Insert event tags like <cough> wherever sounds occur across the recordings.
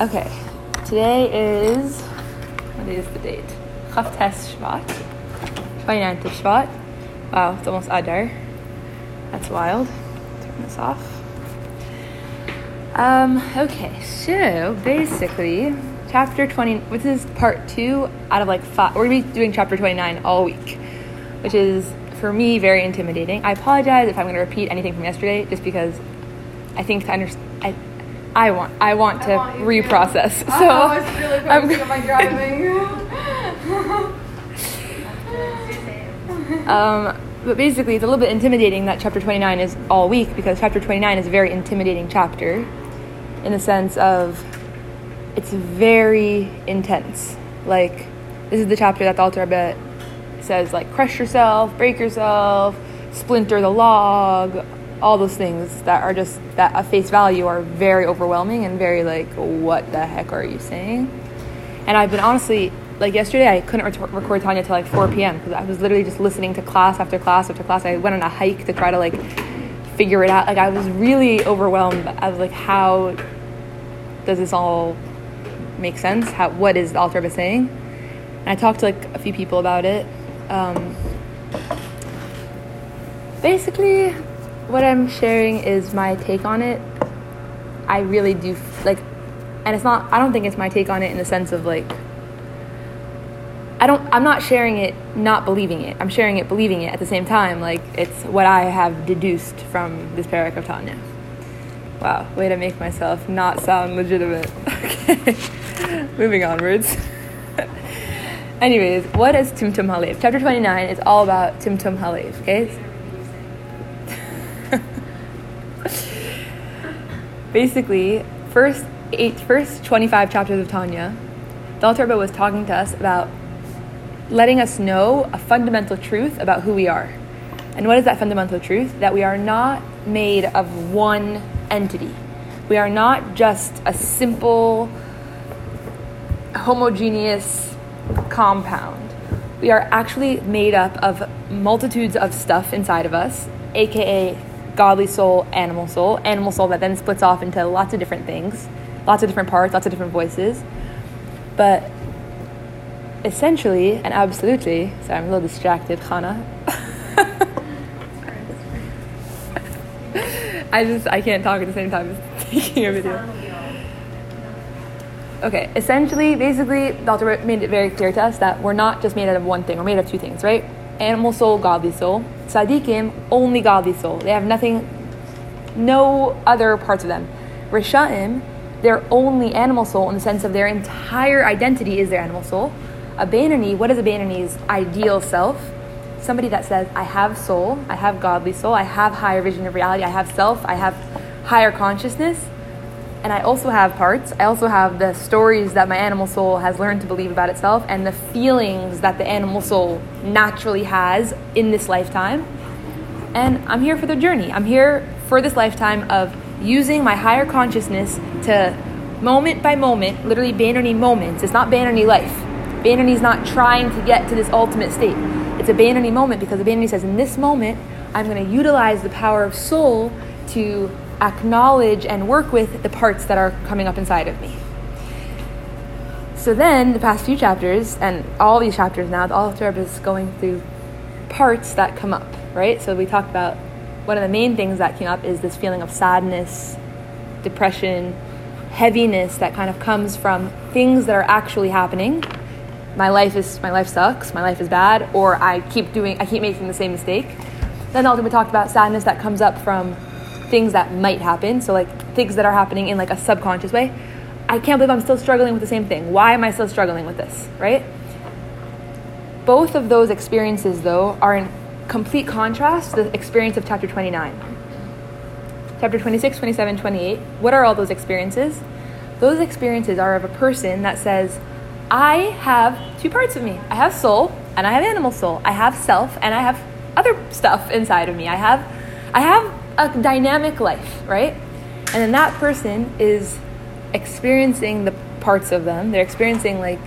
Okay, today is what is the date? Chavtes Shvat, 29th of Shvat. Wow, it's almost Adar. That's wild. Turn this off. Um, okay, so basically, chapter 20, which is part two out of like five. We're gonna be doing chapter 29 all week, which is for me very intimidating. I apologize if I'm gonna repeat anything from yesterday, just because I think to understand. I, I want I want to I want you to. reprocess. So oh, really I'm on my driving. <laughs> Um, but basically, it's a little bit intimidating that chapter 29 is all week because chapter 29 is a very intimidating chapter in the sense of it's very intense. Like, this is the chapter that the Alter Rebbe says, like, crush yourself, break yourself, splinter the log, all those things that are just, that at face value are very overwhelming and very, like, what the heck are you saying? And I've been honestly, like yesterday, I couldn't record Tanya till like 4 p.m. because I was literally just listening to class after class after class. I went on a hike to try to like figure it out. Like I was really overwhelmed. I was like, how does this all make sense? How what is the Alter Rebbe saying? And I talked to like a few people about it. Um, basically, what I'm sharing is my take on it. I really do like and it's not i don't think it's my take on it in the sense of like i don't i'm not sharing it not believing it. I'm sharing it believing it at the same time like it's what i have deduced from this perek of tanya. Wow way to make myself not sound legitimate. <laughs> Okay moving onwards. <laughs> Anyways what is timtum halev? Chapter 29 is all about timtum halev okay basically first eight, first 25 chapters of Tanya, Alter Rebbe was talking to us about letting us know a fundamental truth about who we are. And what is that fundamental truth? That we are not made of one entity. We are not just a simple, homogeneous compound. We are actually made up of multitudes of stuff inside of us, aka godly soul, animal soul, animal soul that then splits off into lots of different things lots of different parts, lots of different voices. But essentially and absolutely, sorry, I'm a little distracted, Hannah. <laughs> I just I can't talk at the same time as <laughs> taking a video. Okay, essentially, basically, the Rebbe made it very clear to us that we're not just made out of one thing. We're made of two things, right? Animal soul, godly soul. Tzaddikim, only godly soul. They have nothing, no other parts of them. Rishaim, their only animal soul in the sense of their entire identity is their animal soul. A Bainani, what is a Bainani's ideal self? Somebody that says, I have soul, I have godly soul, I have higher vision of reality, I have self, I have higher consciousness, and I also have parts. I also have the stories that my animal soul has learned to believe about itself and the feelings that the animal soul naturally has in this lifetime. And I'm here for the journey. I'm here for this lifetime of using my higher consciousness to moment by moment, literally Bainani moments. It's not Bainani life. Bainani's not trying to get to this ultimate state. It's a Bainani moment because the Bainani says, in this moment, I'm going to utilize the power of soul to acknowledge and work with the parts that are coming up inside of me. So then, the past few chapters, and all these chapters now, the Rebbe is going through parts that come up, right? So we talked about one of the main things that came up is this feeling of sadness, depression, heaviness that kind of comes from things that are actually happening. My life is my life sucks, my life is bad, or I keep doing I keep making the same mistake. Then also we talked about sadness that comes up from things that might happen, so like things that are happening in like a subconscious way. I can't believe I'm still struggling with the same thing. Why am I still struggling with this, right? Both of those experiences though are in complete contrast to the experience of chapter 29. Chapter 26, 27, 28. What are all those experiences? Those experiences are of a person that says, I have two parts of me. I have soul and I have animal soul. I have self and I have other stuff inside of me. I have I have a dynamic life, right? And then that person is experiencing the parts of them. They're experiencing like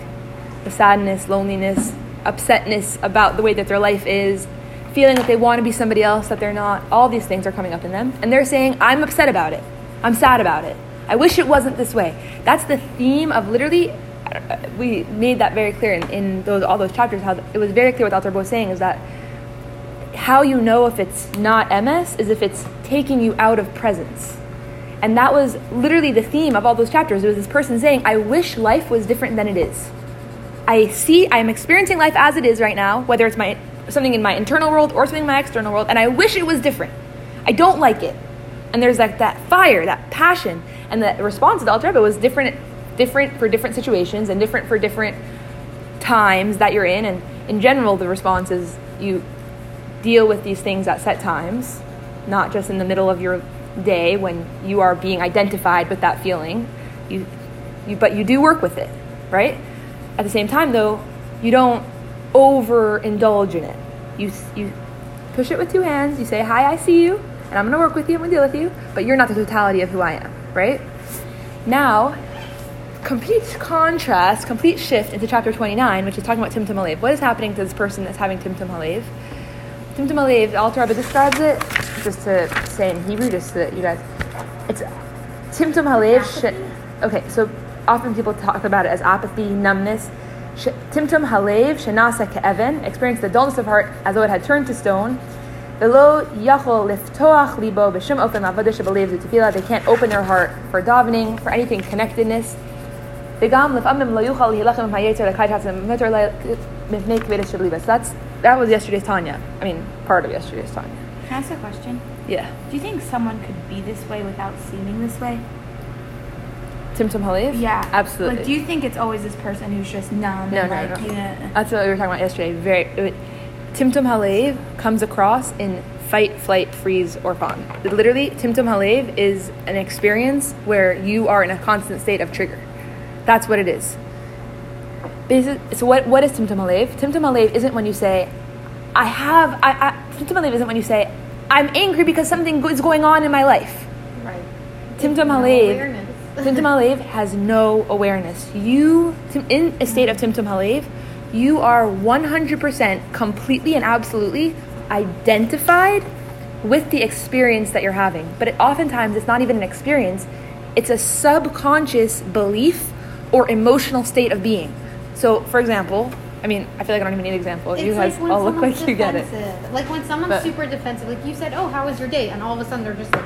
the sadness, loneliness, upsetness about the way that their life is, feeling that they want to be somebody else that they're not. All these things are coming up in them. And they're saying, I'm upset about it. I'm sad about it. I wish it wasn't this way. That's the theme of literally. uh, We made that very clear in, in those all those chapters. How it was very clear what Alter Rebbe was saying is that how you know if it's not MS is if it's taking you out of presence. And that was literally the theme of all those chapters. It was this person saying, I wish life was different than it is. I see, I'm experiencing life as it is right now, whether it's my something in my internal world or something in my external world, and I wish it was different. I don't like it. And there's like that fire, that passion. And the response of the Alter Rebbe was different, different for different situations and different for different times that you're in. And in general, the response is you deal with these things at set times, not just in the middle of your day when you are being identified with that feeling. You, you, but you do work with it, right? At the same time, though, you don't overindulge in it. You, you push it with two hands. You say, "Hi, I see you, and I'm going to work with you. I'm to deal with you, but you're not the totality of who I am." Right? Now, complete contrast, complete shift into chapter 29, which is talking about Timtum Halev. What is happening to this person that's having Timtum Halev? Timtum Halev, the Alter Rebbe describes it, just to say in Hebrew, just so that you guys, it's Timtum Halev. sh- Okay, so often people talk about it as apathy, numbness. Timtum Halev, Shenasa Ke'even, experience the dullness of heart as though it had turned to stone. Velo yachol liftoach libo b'shum ofen avodah shebalev tefillah. They can't open their heart for davening, for anything connectedness. V'gam lefamim lo yuchal yilachem hayetzer lekayt hatzim meter mifnei kvedes shebeliva. So that's that was yesterday's Tanya. I mean, part of yesterday's Tanya. Can I ask a question? Yeah. Do you think someone could be this way without seeming this way? Timtum Halev? Yeah. Absolutely. Like, do you think it's always this person who's just numb No, no, like, no. yeah. That's what we were talking about yesterday. Very, it, Timtum Halev comes across in fight, flight, freeze, or fawn. Literally, Timtum Halev is an experience where you are in a constant state of trigger. That's what it is. Basi- So what, what is Timtum Halev? Timtum isn't when you say, I have, I, I, Timtum isn't when you say, I'm angry because something is going on in my life. Right. Timtum No Halev. Timtum Halev has no awareness. You, in a state of Timtum Halev, you are 100% completely and absolutely identified with the experience that you're having. But it, oftentimes, it's not even an experience, it's a subconscious belief or emotional state of being. So, for example, I mean, I feel like I don't even need an example. you It's guys like when all look someone's like you get it. defensive. Like when someone's But- super defensive, like you said, "Oh, how was your day?" and all of a sudden they're just like,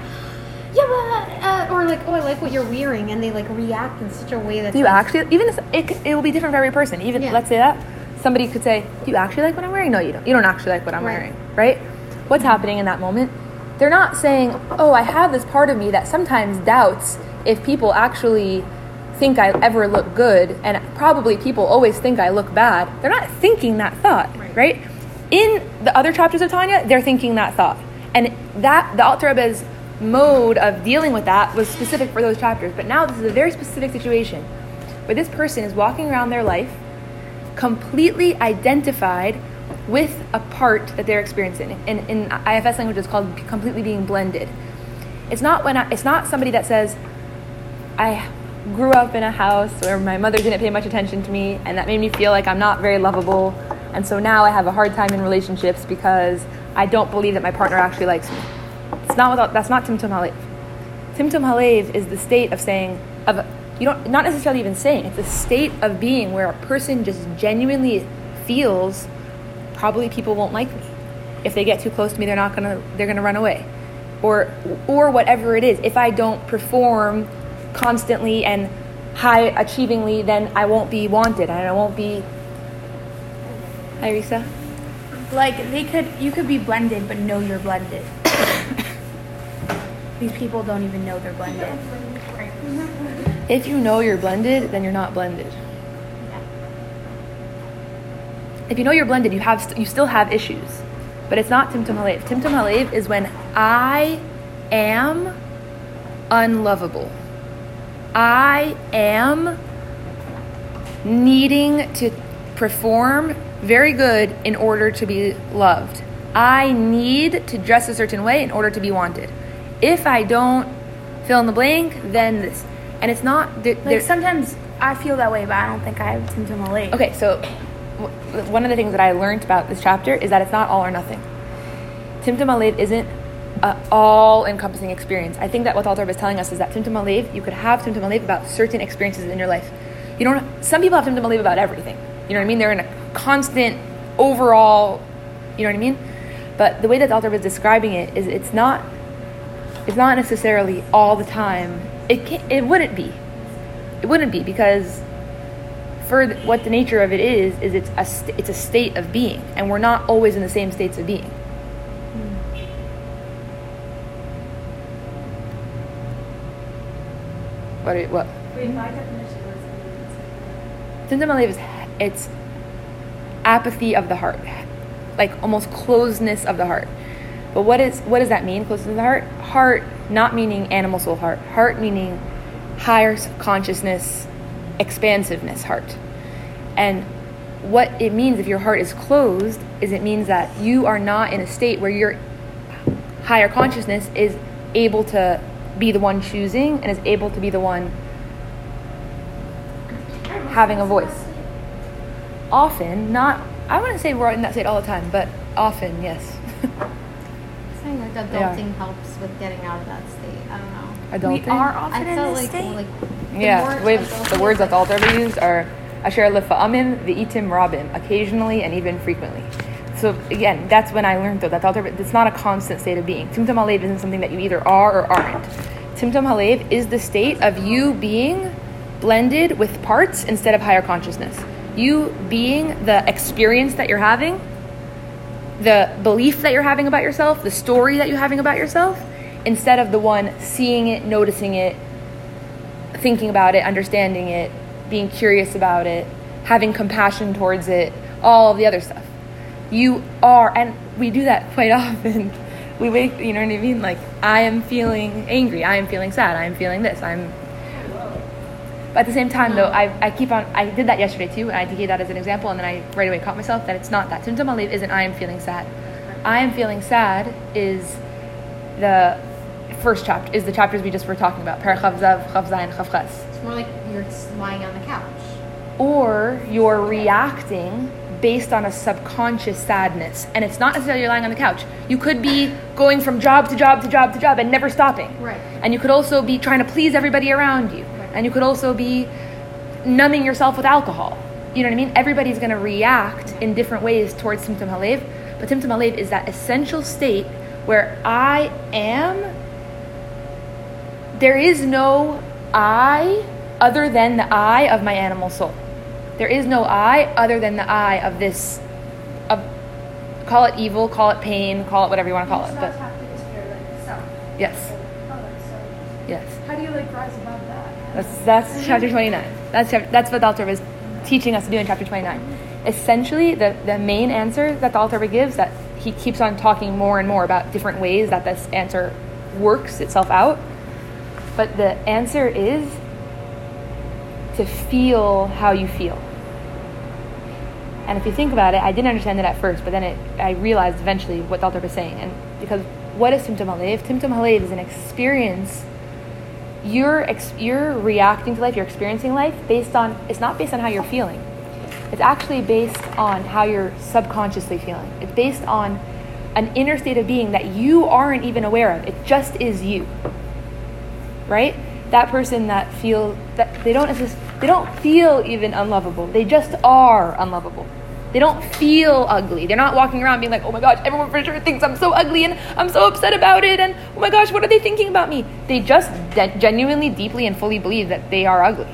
"Yeah, but," uh, or like, "Oh, I like what you're wearing," and they like react in such a way that Do you actually, even if it, it will be different for every person. Even, Yeah. let's say that, somebody could say, Do you actually like what I'm wearing? No, you don't. You don't actually like what I'm Right. wearing, right? What's happening in that moment? They're not saying, Oh, I have this part of me that sometimes doubts if people actually think I ever look good, and probably people always think I look bad. They're not thinking that thought, Right. right? In the other chapters of Tanya, they're thinking that thought. And that, the Alter Rebbe's mode of dealing with that was specific for those chapters. But now this is a very specific situation where this person is walking around their life completely identified with a part that they're experiencing. In, in IFS language, it's called completely being blended. It's not when I, it's not somebody that says, I grew up in a house where my mother didn't pay much attention to me, and that made me feel like I'm not very lovable, and so now I have a hard time in relationships because I don't believe that my partner actually likes me. It's not without, that's not Timtum Halev. Timtum Halev is the state of saying, of you don't not necessarily even saying, it's a state of being where a person just genuinely feels probably people won't like me. If they get too close to me, they're not gonna they're gonna run away. Or or whatever it is. If I don't perform constantly and high achievingly, then I won't be wanted and I won't be Hi Risa. Like they could, you could be blended, but know you're blended. <coughs> These people don't even know they're blended. If you know you're blended, then you're not blended. If you know you're blended, you have you still have issues, but it's not Timtum Halev. Timtum Halev is when I am unlovable. I am needing to perform very good in order to be loved. I need to dress a certain way in order to be wanted. If I don't fill in the blank, then this. And it's not. there- Like sometimes I feel that way, but I don't think I have Timtum Halev. Okay, so one of the things that I learned about this chapter is that it's not all or nothing. Timtum Alev isn't an all-encompassing experience. I think that what Alter is telling us is that Tumtum Alev, you could have Tumtum Alev about certain experiences in your life. You don't. Some people have Tumtum Alev about everything. You know what I mean? They're in a constant overall. You know what I mean? But the way that Alter is describing it is, it's not. It's not necessarily all the time. It can, It wouldn't be. It wouldn't be because for what the nature of it is is it's a st- it's a state of being and we're not always in the same states of being what are, what? Wait, my definition was Tumtum is it's apathy of the heart like almost closedness of the heart. But what is what does that mean closeness of the heart? Heart not meaning animal soul heart. Heart meaning higher consciousness expansiveness heart. And what it means if your heart is closed is it means that you are not in a state where your higher consciousness is able to be the one choosing and is able to be the one having a voice often not i wouldn't say we're in that state all the time but often yes <laughs> saying like They are. adulting helps with getting out of that state. I don't know. adulting We are often I in felt this like state. like the yeah more the, way, adulting the words is, that the Alter Rebbe used are asher lefa'amim v'itim rabim occasionally and even frequently so again that's when i learned though that the Alter it's not a constant state of being. Tumtum halev isn't something that you either are or aren't. Tumtum halev is the state of you being blended with parts instead of higher consciousness. You being the experience that you're having the belief that you're having about yourself, the story that you're having about yourself, instead of the one seeing it, noticing it, thinking about it, understanding it, being curious about it, having compassion towards it, all the other stuff. You are, and we do that quite <laughs> often. We wake, you know what I mean? Like, I am feeling angry, I am feeling sad, I am feeling this, I'm. But at the same time, though, I, I keep on, I did that yesterday too, and I gave that as an example, and then I right away caught myself that it's not that. Tumtum Alev isn't I am feeling sad. I am feeling sad is the first chapter, is the chapters we just were talking about. Perek Chav Zav, Chav Zayin, Chav Ches. It's more like you're lying on the couch. Or you're reacting based on a subconscious sadness. And it's not necessarily you're lying on the couch. You could be going from job to job to job to job and never stopping. Right. And you could also be trying to please everybody around you. Right. And you could also be numbing yourself with alcohol. You know what I mean? Everybody's going to react in different ways towards Tumtum Halev. But Tumtum Halev is that essential state where I am, there is no I other than the I of my animal soul. There is no I other than the I of this, of, call it evil, call it pain, call it whatever you want to call it. But yes, Oh, yes. how do you like rise above that? That's that's chapter twenty nine. That's that's what the Alter is teaching us to do in chapter twenty nine. Essentially, the the main answer that the Alter gives that he keeps on talking more and more about different ways that this answer works itself out. But the answer is to feel how you feel. And if you think about it, I didn't understand it at first, but then it, I realized eventually what the was saying. And because what is Tumtum Halev? Tumtum Halev is an experience you're ex- you're reacting to life, you're experiencing life based on it's not based on how you're feeling. It's actually based on how you're subconsciously feeling. It's based on an inner state of being that you aren't even aware of. It just is you. Right? That person that feels that they don't they don't feel even unlovable. They just are unlovable. They don't feel ugly. They're not walking around being like, "Oh my gosh, everyone for sure thinks I'm so ugly and I'm so upset about it." And "Oh my gosh, what are they thinking about me?" They just de- genuinely, deeply, and fully believe that they are ugly.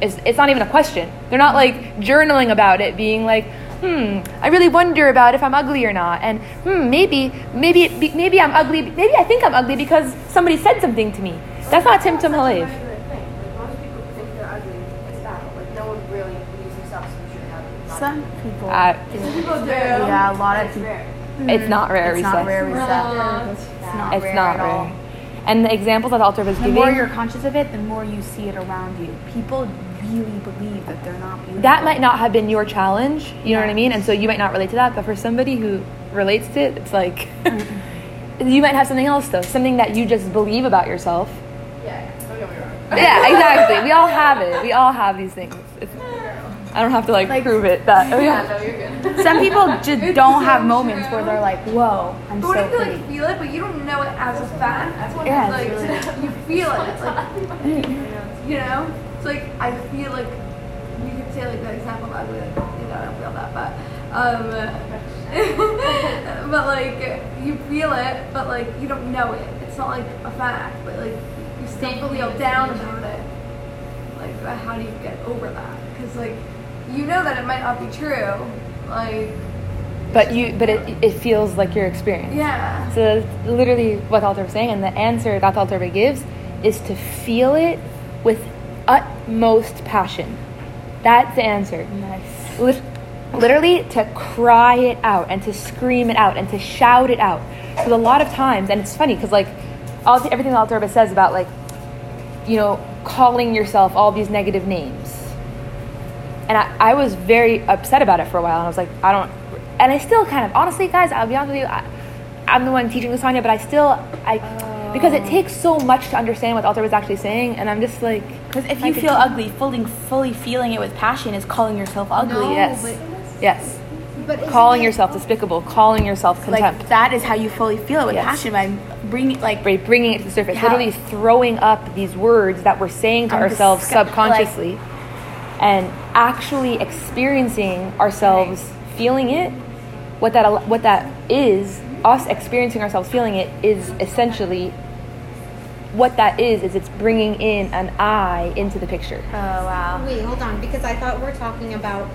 It's, it's not even a question. They're not like journaling about it, being like, "Hmm, I really wonder about if I'm ugly or not," and "Hmm, maybe, maybe, maybe I'm ugly. Maybe I think I'm ugly because somebody said something to me." That's not Timtum Halev. Like most people think they're ugly. It's not. Like no one really believes themselves to be truly ugly. Some people. Uh, do. People do. Yeah, a lot of It's people. rare. It's not rare. It's we not rare. We said. It's It's not It's rare not at all. And the examples that Alter was The giving. The more you're conscious of it, the more you see it around you. People really believe that they're not beautiful. that might not have been your challenge you know what i mean and so you might not relate to that but for somebody who relates to it it's like <laughs> you might have something else though something that you just believe about yourself Yeah. Don't get me wrong. yeah exactly we all <laughs> have it we all have these things It's- i don't have to like, Like- prove it that oh <laughs> Yeah. No, you're good. some people <laughs> just It's don't so have moments true. where they're like, "Whoa, I'm But what so if you pretty." like feel it, but you don't know it as a fact? That's what Yeah, like it's <laughs> you feel it, like you know. It's like I feel like you could say like the example of ugly, like, you know, I don't feel that, but um, but like you feel it, but like you don't know it. It's not like a fact, but like you still feel down about it. Like uh, how do you get over that? Because like you know that it might not be true. Like But you, but it, it feels like your experience. yeah. So that's literally what the Alter was saying, and the answer that the Alter gives is to feel it with utmost passion. That's the answer. Nice. Lit- literally to cry it out and to scream it out and to shout it out. Because a lot of times, and it's funny because like all everything the Alter says about like, you know, calling yourself all these negative names. And I, I was very upset about it for a while, and I was like, I don't, and I still kind of, honestly, guys, I'll be honest with you, I, I'm the one teaching Lasagna, but I still, I, because it oh. takes so much to understand what the Alter was actually saying, and I'm just like, Because if you could- feel ugly, fully, fully feeling it with passion is calling yourself ugly. No, yes, but- yes, But calling it- yourself despicable, calling yourself contempt. Like that is how you fully feel it with Yes. passion by bringing like by bringing it to the surface, How- literally throwing up these words that we're saying to I'm ourselves disgu- like- subconsciously, and actually experiencing ourselves feeling it. What that what that is, us experiencing ourselves feeling it, is essentially what that is. Is it's bringing in an I into the picture. oh wow. Wait, hold on, because I thought we're talking about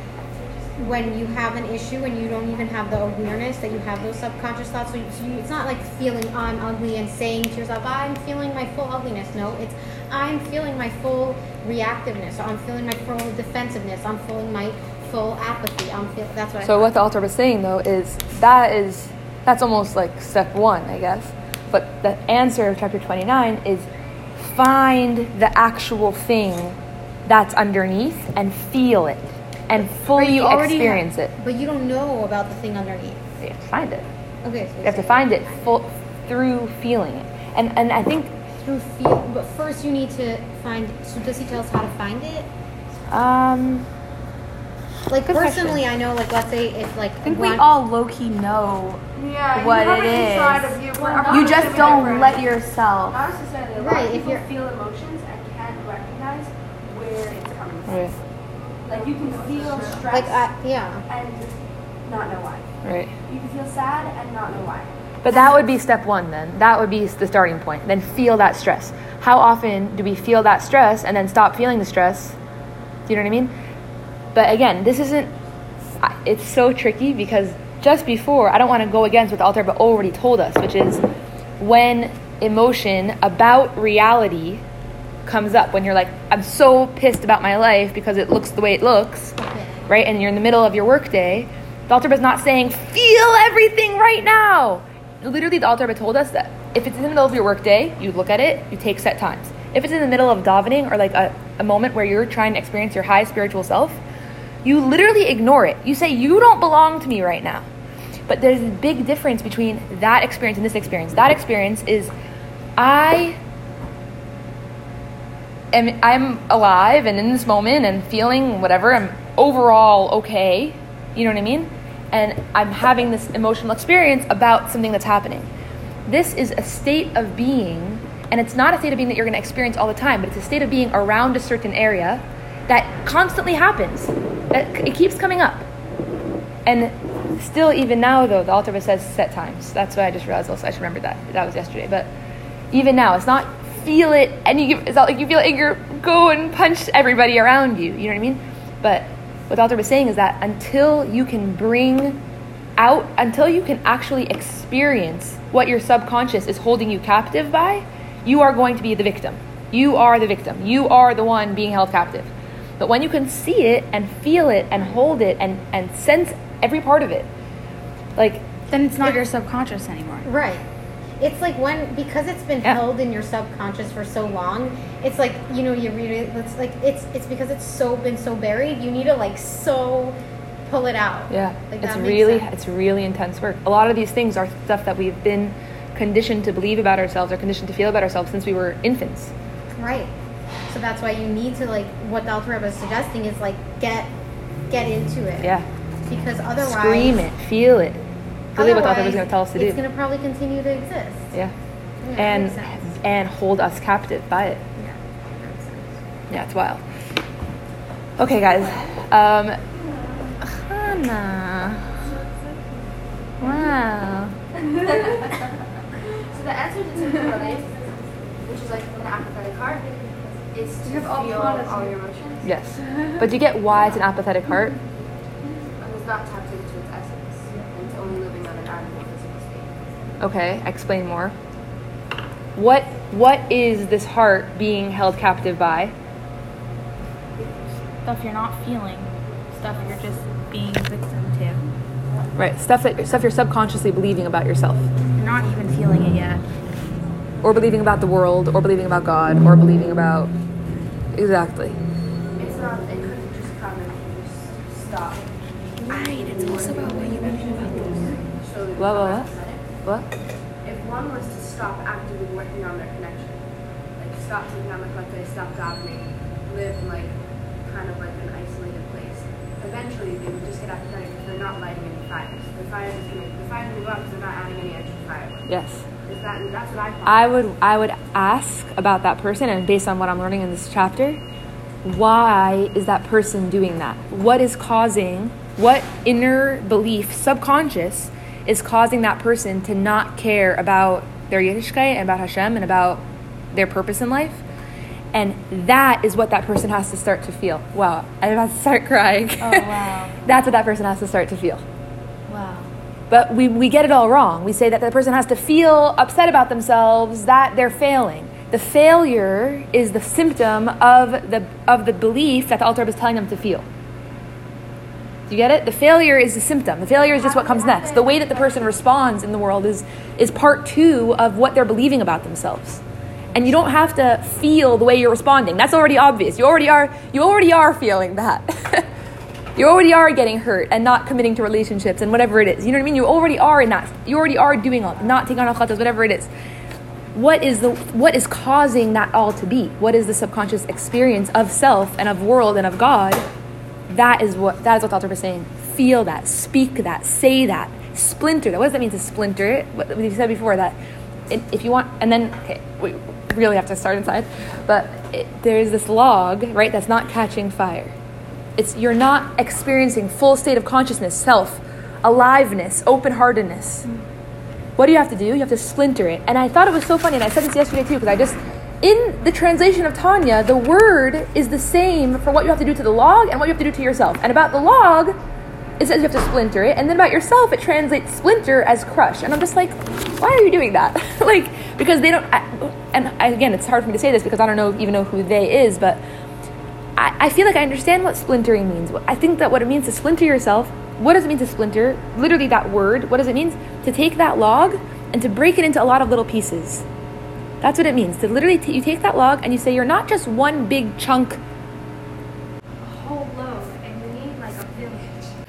when you have an issue and you don't even have the awareness that you have those subconscious thoughts. So, so you, it's not like feeling I'm ugly and saying to yourself, I'm feeling my full ugliness. No, it's I'm feeling my full reactiveness. I'm feeling my full defensiveness. I'm feeling my full apathy. I'm feel. That's what. So what the author was saying though is that is that's almost like step one, I guess. But the answer of chapter twenty nine is find the actual thing that's underneath and feel it and fully experience have- it. But you don't know about the thing underneath. You have to find it. Okay. So You have to find it full, through feeling it. And and I think through feel, but first you need to find. So does he tell us how to find it? um Like Good question. personally, I know. Like let's say if like I think we all low key know. Yeah, What you have it inside is. of you. Well, Everyone's You just don't different. let yourself. Not necessarily. Right, if you're- feel emotions and can't recognize where it's coming from. right, Like you can feel stress like I, yeah. and not know why. right. You can feel sad and not know why. But that would be step one then. That would be the starting point. Then feel that stress. How often do we feel that stress and then stop feeling the stress? Do you know what I mean? But again, this isn't, it's so tricky because just before, I don't want to go against what the Alter but already told us, which is when emotion about reality comes up, when you're like, I'm so pissed about my life because it looks the way it looks, Okay. right? And you're in the middle of your workday, the Alter is not saying, feel everything right now. Literally, the Alter told us that if it's in the middle of your workday, you look at it, you take set times. If it's in the middle of davening or like a, a moment where you're trying to experience your high spiritual self, you literally ignore it. You say, You don't belong to me right now. But there's a big difference between that experience and this experience. That experience is, I am I'm alive and in this moment and feeling whatever. I'm overall okay. You know what I mean? And I'm having this emotional experience about something that's happening. This is a state of being, and it's not a state of being that you're going to experience all the time, but it's a state of being around a certain area that constantly happens. That it keeps coming up. And still, even now, though, the Alter says set times. That's why I just realized also I should remember that. That was yesterday. But even now, it's not feel it and you it's not like you feel anger, go and punch everybody around you. You know what I mean? But what the Alter was saying is that until you can bring out, until you can actually experience what your subconscious is holding you captive by, you are going to be the victim. You are the victim. You are the one being held captive. But when you can see it and feel it and hold it and, and sense every part of it, like, Then it's not your subconscious anymore. Right. It's like when because it's been Yeah. held in your subconscious for so long. It's like you know you read it. It's like it's it's because it's so been so buried. You need to like so pull it out. Yeah, Like, it's really sense. it's really intense work. A lot of these things are stuff that we've been conditioned to believe about ourselves or conditioned to feel about ourselves since we were infants. right. So that's why you need to like what the Rebbe is suggesting is like get get into it. Yeah, because otherwise Scream it, feel it. Really what the author was going to tell us to do. It's going to probably continue to exist. Yeah. Yeah, And and hold us captive by it. Yeah, that makes sense. Yeah, it's wild. Okay, guys. Um, Hannah. Wow. <laughs> So the answer to Timtum Halev, which is like an apathetic heart, is to have all feel planets all your emotions Yes. But do you get why it's an apathetic heart? and Okay, explain more. What what is this heart being held captive by? Stuff you're not feeling. Stuff you're just being victim to. Right, stuff that stuff you're subconsciously believing about yourself, You're not even feeling it yet. or believing about the world, or believing about God, or believing about exactly. It's not, it couldn't just come and just stop. Right, it's also about what you mentioned about the world. So they Blah, blah, blah. What? If one was to stop actively working on their connection, like stop taking on the kote, stop davening, live in like kind of like an isolated place, eventually they would just get apathetic because they're not lighting any fires. The fire is gonna the fire is gonna go out because they're not adding any extra firewood. Yes. Is that that's what I thought. I would I would ask about that person and based on what I'm learning in this chapter, why is that person doing that? What is causing what inner belief, subconscious, is causing that person to not care about their Yiddishkeit and about Hashem and about their purpose in life? And that is what that person has to start to feel. Wow, I'm about to start crying. Oh, <laughs> wow. That's what that person has to start to feel. Wow. But we, we get it all wrong. We say that the person has to feel upset about themselves, that they're failing. The failure is the symptom of the, of the belief that the Alter is telling them to feel. You get it? The failure is the symptom. The failure is just what comes next. The way that the person responds in the world is, is part two of what they're believing about themselves. And you don't have to feel the way you're responding. That's already obvious. You already are, you already are feeling that. <laughs> you already are getting hurt and not committing to relationships and whatever it is. You know what I mean? You already are in that. You already are doing all, not taking on khatas, whatever it is. What is the what is causing that all to be? What is the subconscious experience of self and of world and of God? That is what that is what the author is saying. Feel that, speak that, say that, splinter that. What does that mean to splinter it? What we said before that it, if you want, and then okay, we really have to start inside. But it, there's this log, right? That's not catching fire. It's you're not experiencing full state of consciousness, self, aliveness, open heartedness. Mm. What do you have to do? You have to splinter it. And I thought it was so funny, and I said this yesterday too, because I just in the translation of Tanya, the word is the same for what you have to do to the log and what you have to do to yourself. And about the log, it says you have to splinter it, and then about yourself, it translates splinter as crush. And I'm just like, why are you doing that? <laughs> like, because they don't. I, and again, it's hard for me to say this because I don't know even know who they is, but I, I feel like I understand what splintering means. I think that what it means to splinter yourself. What does it mean to splinter? Literally, that word. What does it mean to take that log and to break it into a lot of little pieces? That's what it means. To literally, t- you take that log and you say you're not just one big chunk whole loaf, and you need like a village.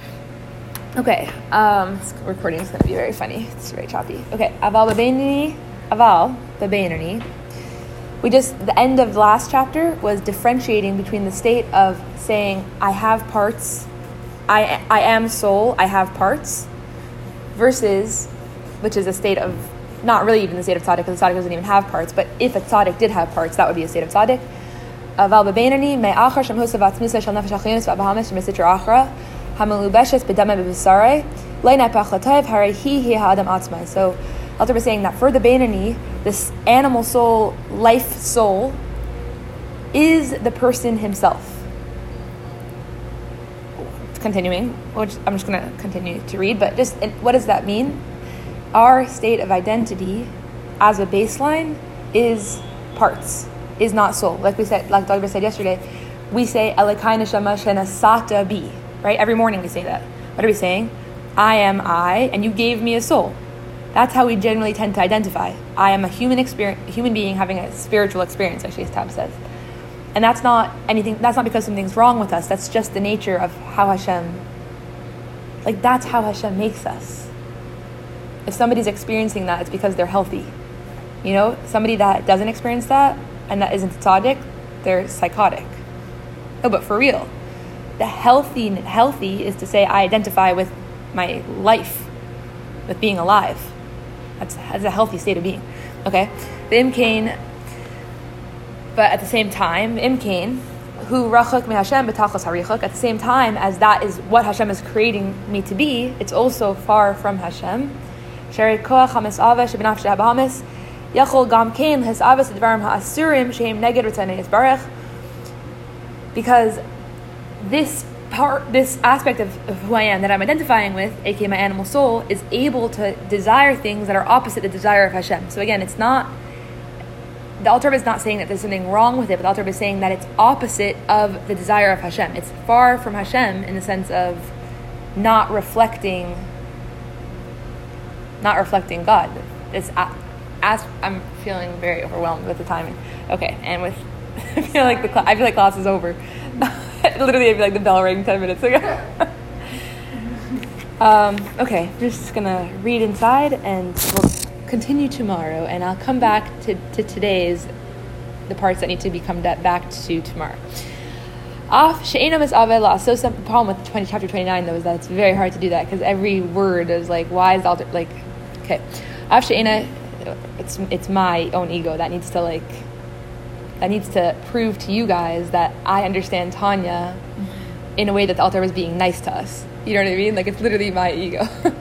Okay, um, this recording is going to be very funny. It's very choppy. Okay, aval bebenini, aval bebenini. We just the end of the last chapter was differentiating between the state of saying I have parts, I I am soul, I have parts, versus which is a state of not really even the state of tzaddik because the tzaddik doesn't even have parts, but if a tzaddik did have parts, that would be a state of tzaddik. So Alter was saying that for the Benani, this animal soul, life soul, is the person himself. Continuing, which I'm just going to continue to read, but just what does that mean? Our state of identity as a baseline is parts, is not soul. Like we said, like Dr. said yesterday, we say Elikai neshama shenasata bi. Right? Every morning we say that. What are we saying? I am I, and you gave me a soul. That's how we generally tend to identify. I am a human experience, human being having a spiritual experience, actually, as Tab says. And that's not anything. That's not because something's wrong with us. That's just the nature of how Hashem. Like that's how Hashem makes us. If somebody's experiencing that, it's because they're healthy. You know, somebody that doesn't experience that and that isn't tzaddik, they're psychotic. No, but for real. the healthy healthy is to say I identify with my life, with being alive. That's, that's a healthy state of being. Okay? The imkain, but at the same time, imkain, who rachak mi Hashem betachos harichak, at the same time as that is what Hashem is creating me to be, it's also far from Hashem. Because this part, this aspect of, of who I am that I'm identifying with, aka my animal soul, is able to desire things that are opposite the desire of Hashem. So again, it's not the Alter is not saying that there's something wrong with it, but the Alter is saying that it's opposite of the desire of Hashem. It's far from Hashem in the sense of not reflecting, not reflecting God. It's as I'm feeling very overwhelmed with the timing. Okay, and with <laughs> I feel like the cl- I feel like class is over. <laughs> Literally, I feel like the bell rang ten minutes ago. <laughs> um, okay, just gonna read inside, and we'll continue tomorrow. And I'll come back to, to today's the parts that need to be come back to tomorrow. Off she'ena misave So some the problem with 20, chapter 29 though is that it's very hard to do that because every word is like why is alter like okay. Off she'ena it's it's my own ego that needs to like that needs to prove to you guys that I understand Tanya in a way that the Alter was being nice to us. You know what I mean? Like it's literally my ego. <laughs>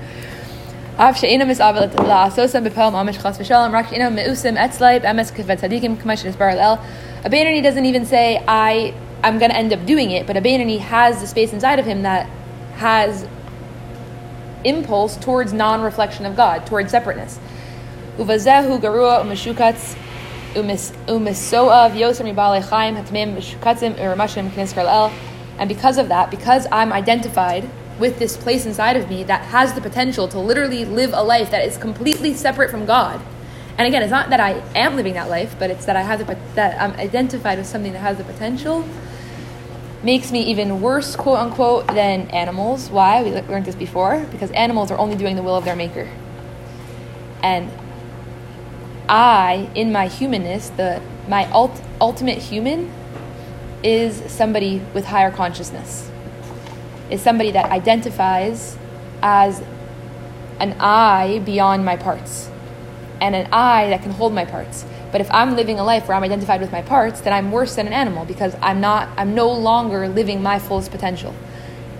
A Bainani doesn't even say I I'm gonna end up doing it, but a Bainani has the space inside of him that has impulse towards non-reflection of God, towards separateness. Uvazehu garua umisoav yosem ribale chaim hatmim And because of that, because I'm identified with this place inside of me that has the potential to literally live a life that is completely separate from God. And again, it's not that I am living that life, but it's that I have the that I'm identified with something that has the potential. Makes me even worse, quote unquote, than animals. Why? We learned this before. Because animals are only doing the will of their maker. And I, in my humanness, the my ult, ultimate human, is somebody with higher consciousness. Is somebody that identifies as an I beyond my parts, and an I that can hold my parts. But if I'm living a life where I'm identified with my parts, then I'm worse than an animal because I'm not. I'm no longer living my fullest potential.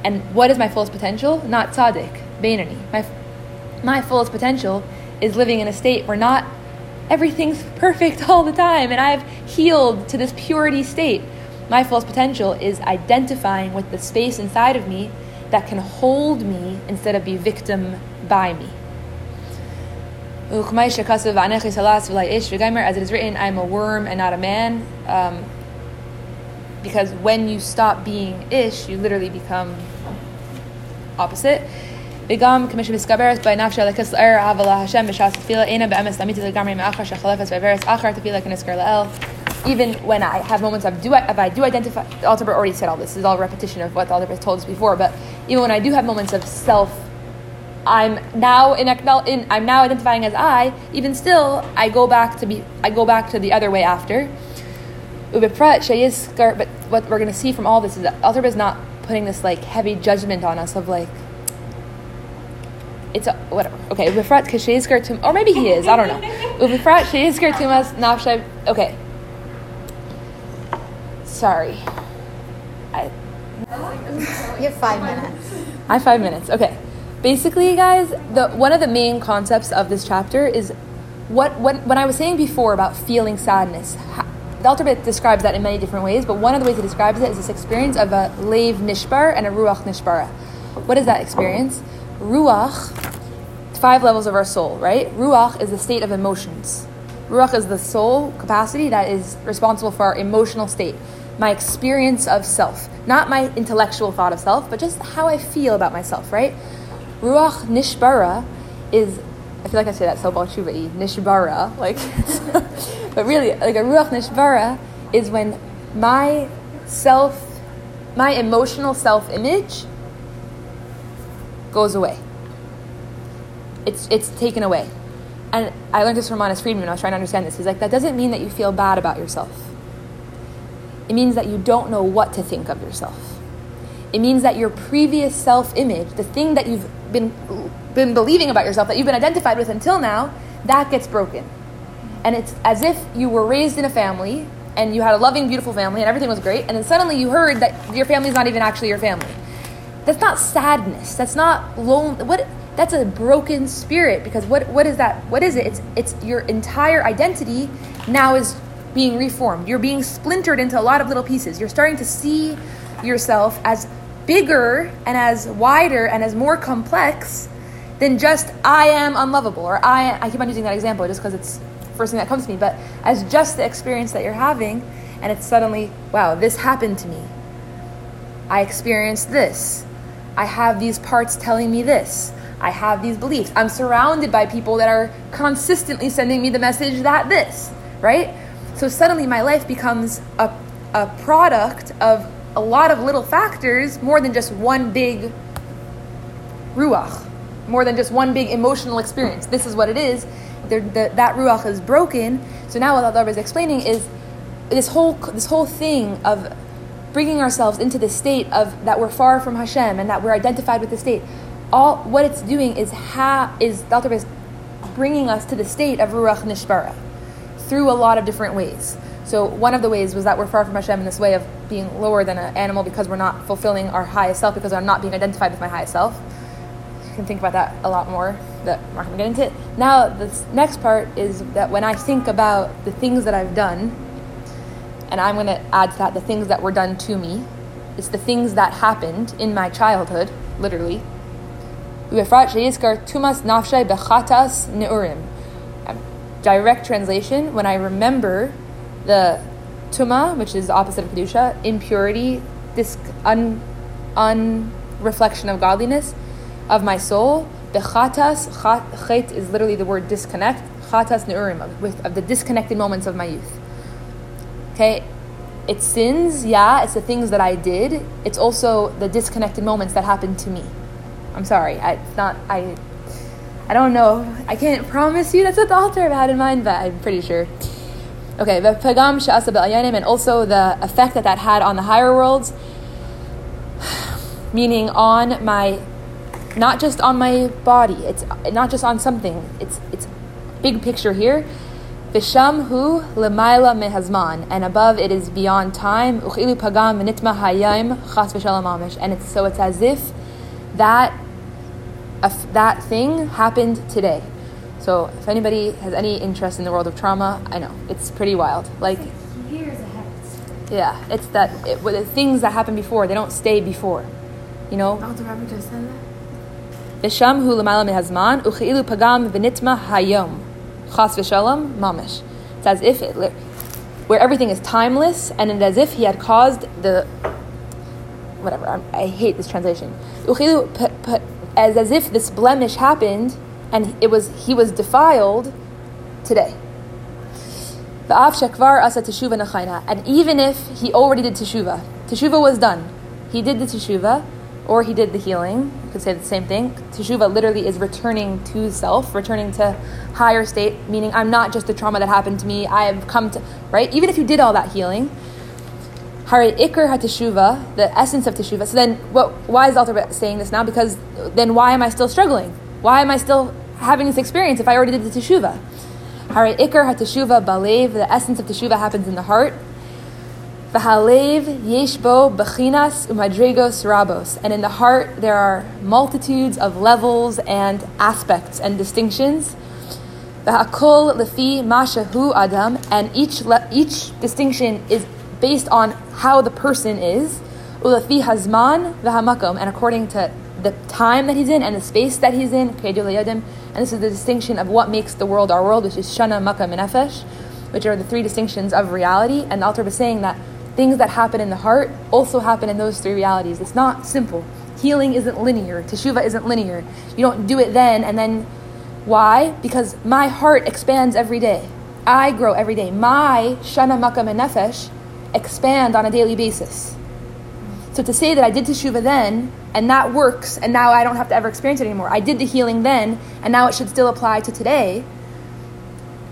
And what is my fullest potential? Not tzaddik, Bainani. My my fullest potential is living in a state where not everything's perfect <laughs> all the time and I've healed to this purity state. My fullest potential is identifying with the space inside of me that can hold me instead of be victim by me. As it is written, I am a worm and not a man. Um, because when you stop being ish, you literally become opposite. Even when I have moments of do I, if I do identify, the Alter already said all this. This is all repetition of what the Alter told us before. But even when I do have moments of self I'm now in, in I'm now identifying as I. Even still, I go back to be I go back to the other way after. But what we're going to see from all this is that Alter is not putting this like heavy judgment on us of like it's a, whatever. Okay, Ubifrat Kashizgar Tum, or maybe he is. I don't know. <laughs> Ubifrat Shizgar Tumas Nafshay. Okay. Sorry. I. You have five minutes. I have five minutes. Okay. Basically, guys, the one of the main concepts of this chapter is what what when I was saying before about feeling sadness. the Alter describes that in many different ways, but one of the ways he describes it is this experience of a lave nishbar and a ruach nishbara. What is that experience? Ruach, five levels of our soul, right? Ruach is the state of emotions. Ruach is the soul capacity that is responsible for our emotional state, my experience of self. Not my intellectual thought of self, but just how I feel about myself, right? Ruach Nishbara is, I feel like I say that so Balshuva'i, Nishbara, like, <laughs> but really, like a Ruach Nishbara is when my self, my emotional self image goes away. It's, it's taken away. And I learned this from Manis Friedman I was trying to understand this. He's like, that doesn't mean that you feel bad about yourself. It means that you don't know what to think of yourself. It means that your previous self image, the thing that you've been, been believing about yourself, that you've been identified with until now, that gets broken. And it's as if you were raised in a family and you had a loving, beautiful family and everything was great, and then suddenly you heard that your family's not even actually your family. That's not sadness. That's not lone. What? That's a broken spirit because what? What is that? What is it? It's it's your entire identity now is being reformed. You're being splintered into a lot of little pieces. You're starting to see yourself as bigger and as wider and as more complex than just I am unlovable or I I keep on using that example just because it's the first thing that comes to me, but as just the experience that you're having and it's suddenly, wow, this happened to me. I experienced this. I have these parts telling me this. I have these beliefs. I'm surrounded by people that are consistently sending me the message that this, right? So suddenly my life becomes a, a product of a lot of little factors more than just one big ruach, more than just one big emotional experience. This is what it is. The, that ruach is broken. So now what Alter is explaining is this whole this whole thing of bringing ourselves into the state of that we're far from Hashem and that we're identified with the state. All what it's doing is ha is Alter is bringing us to the state of ruach nishbara through a lot of different ways. So one of the ways was that we're far from Hashem in this way of being lower than an animal because we're not fulfilling our highest self because I'm not being identified with my highest self. You can think about that a lot more. That I'm not going to get into it. Now, the next part is that when I think about the things that I've done, and I'm going to add to that the things that were done to me, it's the things that happened in my childhood, literally. Direct translation: When I remember the tuma, which is the opposite of kedusha, impurity, this un, un reflection of godliness of my soul. Bechatas, chet is literally the word disconnect. Chatas neurim, of, of the disconnected moments of my youth. Okay, it's sins, yeah, it's the things that I did. It's also the disconnected moments that happened to me. I'm sorry, I, it's not, I, I don't know. I can't promise you that's what the Alter had in mind, but I'm pretty sure. Okay, the pagam sha'asa and also the effect that that had on the higher worlds, <sighs> meaning on my, not just on my body. It's not just on something. It's it's big picture here. Visham hu lemaila mehazman, and above it is beyond time. Uchilu pagam v'nitma hayom chas v'shalom and it's so it's as if that that thing happened today. So if anybody has any interest in the world of trauma, I know it's pretty wild. Like years ahead. Yeah, it's that it, the things that happen before they don't stay before. You know. Dr. Rabbi just said that. Visham hu l'mayla mehazman uchilu pagam v'nitma hayom chas v'shalom mamish. It's as if it, where everything is timeless, and it's as if he had caused the whatever. I'm, i hate this translation. Uchilu as as if this blemish happened and it was he was defiled today. The. And even if he already did teshuva, teshuva was done. He did the teshuva, or he did the healing. You could say the same thing. Teshuva literally is returning to self, returning to higher state, meaning I'm not just the trauma that happened to me. I have come to right. Even if you did all that healing, Hare ikar ha the essence of teshuva. So then, what? Why is Alter saying this now? Because then, why am I still struggling? Why am I still having this experience if I already did the teshuva? Hare ikar ha-teshuva balev, the essence of teshuva happens in the heart. V'halev yeshbo bechinas umadregos rabos. And in the heart there are multitudes of levels and aspects and distinctions. V'hakol lefi mashahu adam. And each, le- each distinction is based on how the person is. Ulefi hazman v'hamakom. And according to the time that he's in and the space that he's in, and this is the distinction of what makes the world our world, which is shana, makom, and which are the three distinctions of reality. And the Alter was saying that things that happen in the heart also happen in those three realities. It's not simple. Healing isn't linear. Teshuva isn't linear. You don't do it then and then. Why? Because my heart expands every day. I grow every day. My shana, makom, and nefesh expand on a daily basis. So to say that I did teshuva then and that works and now I don't have to ever experience it anymore. I did the healing then and now it should still apply to today.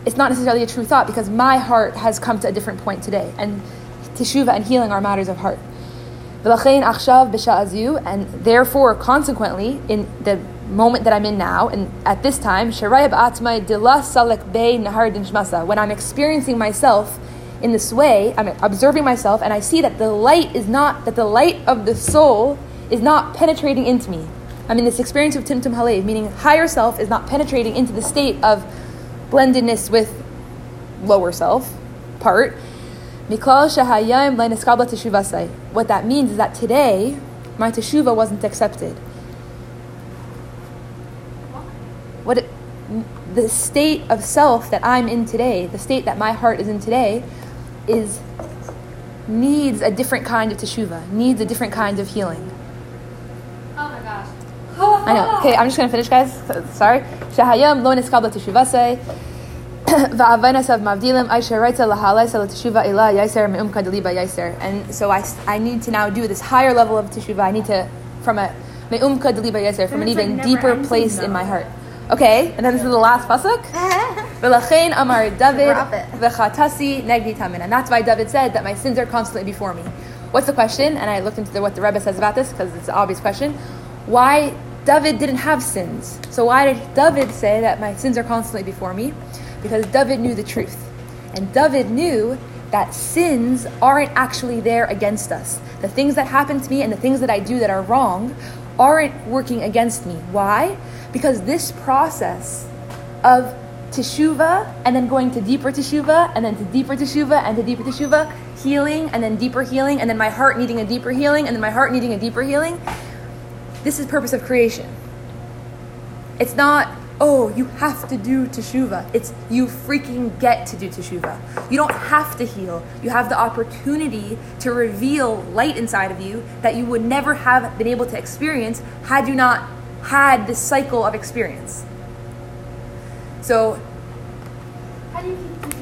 It's not necessarily a true thought because my heart has come to a different point today and teshuva and healing are matters of heart. And therefore, consequently, in the moment that I'm in now, and at this time, when I'm experiencing myself in this way, I'm observing myself, and I see that the light is not, that the light of the soul is not penetrating into me. I'm in this experience of Timtum Halev, meaning higher self is not penetrating into the state of blendedness with lower self part. What that means is that today, my teshuva wasn't accepted. What it, the state of self that I'm in today, the state that my heart is in today, is needs a different kind of teshuva, needs a different kind of healing. Oh my gosh. I know. Okay, I'm just gonna finish, guys. Sorry. Shahayam lo niskabla teshuvasei. <clears throat> Va'avainasav mavdilim aisha raitza lahalaisa teshuva ila yaiser me'umka deliba yaiser. And so I, I need to now do this higher level of teshuva. I need to, from a me'umka deliba yaiser, from an it's, like, even deeper place in my heart. Okay, and then this is the last pasuk. <laughs> V'lachein amar David v'chatasi negdi tamin. And that's why David said that my sins are constantly before me. What's the question? And I looked into the, what the Rebbe says about this because it's an obvious question. Why David didn't have sins? So why did David say that my sins are constantly before me? Because David knew the truth. And David knew that sins aren't actually there against us. The things that happen to me and the things that I do that are wrong aren't working against me. Why? Because this process of teshuva and then going to deeper teshuva and then to deeper teshuva and to deeper teshuva, healing and then deeper healing and then my heart needing a deeper healing and then my heart needing a deeper healing. This is purpose of creation. It's not, oh, you have to do teshuva. It's you freaking get to do teshuva. You don't have to heal. You have the opportunity to reveal light inside of you that you would never have been able to experience had you not had this cycle of experience. So,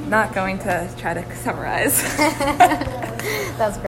not going to try to summarize. <laughs> That's great.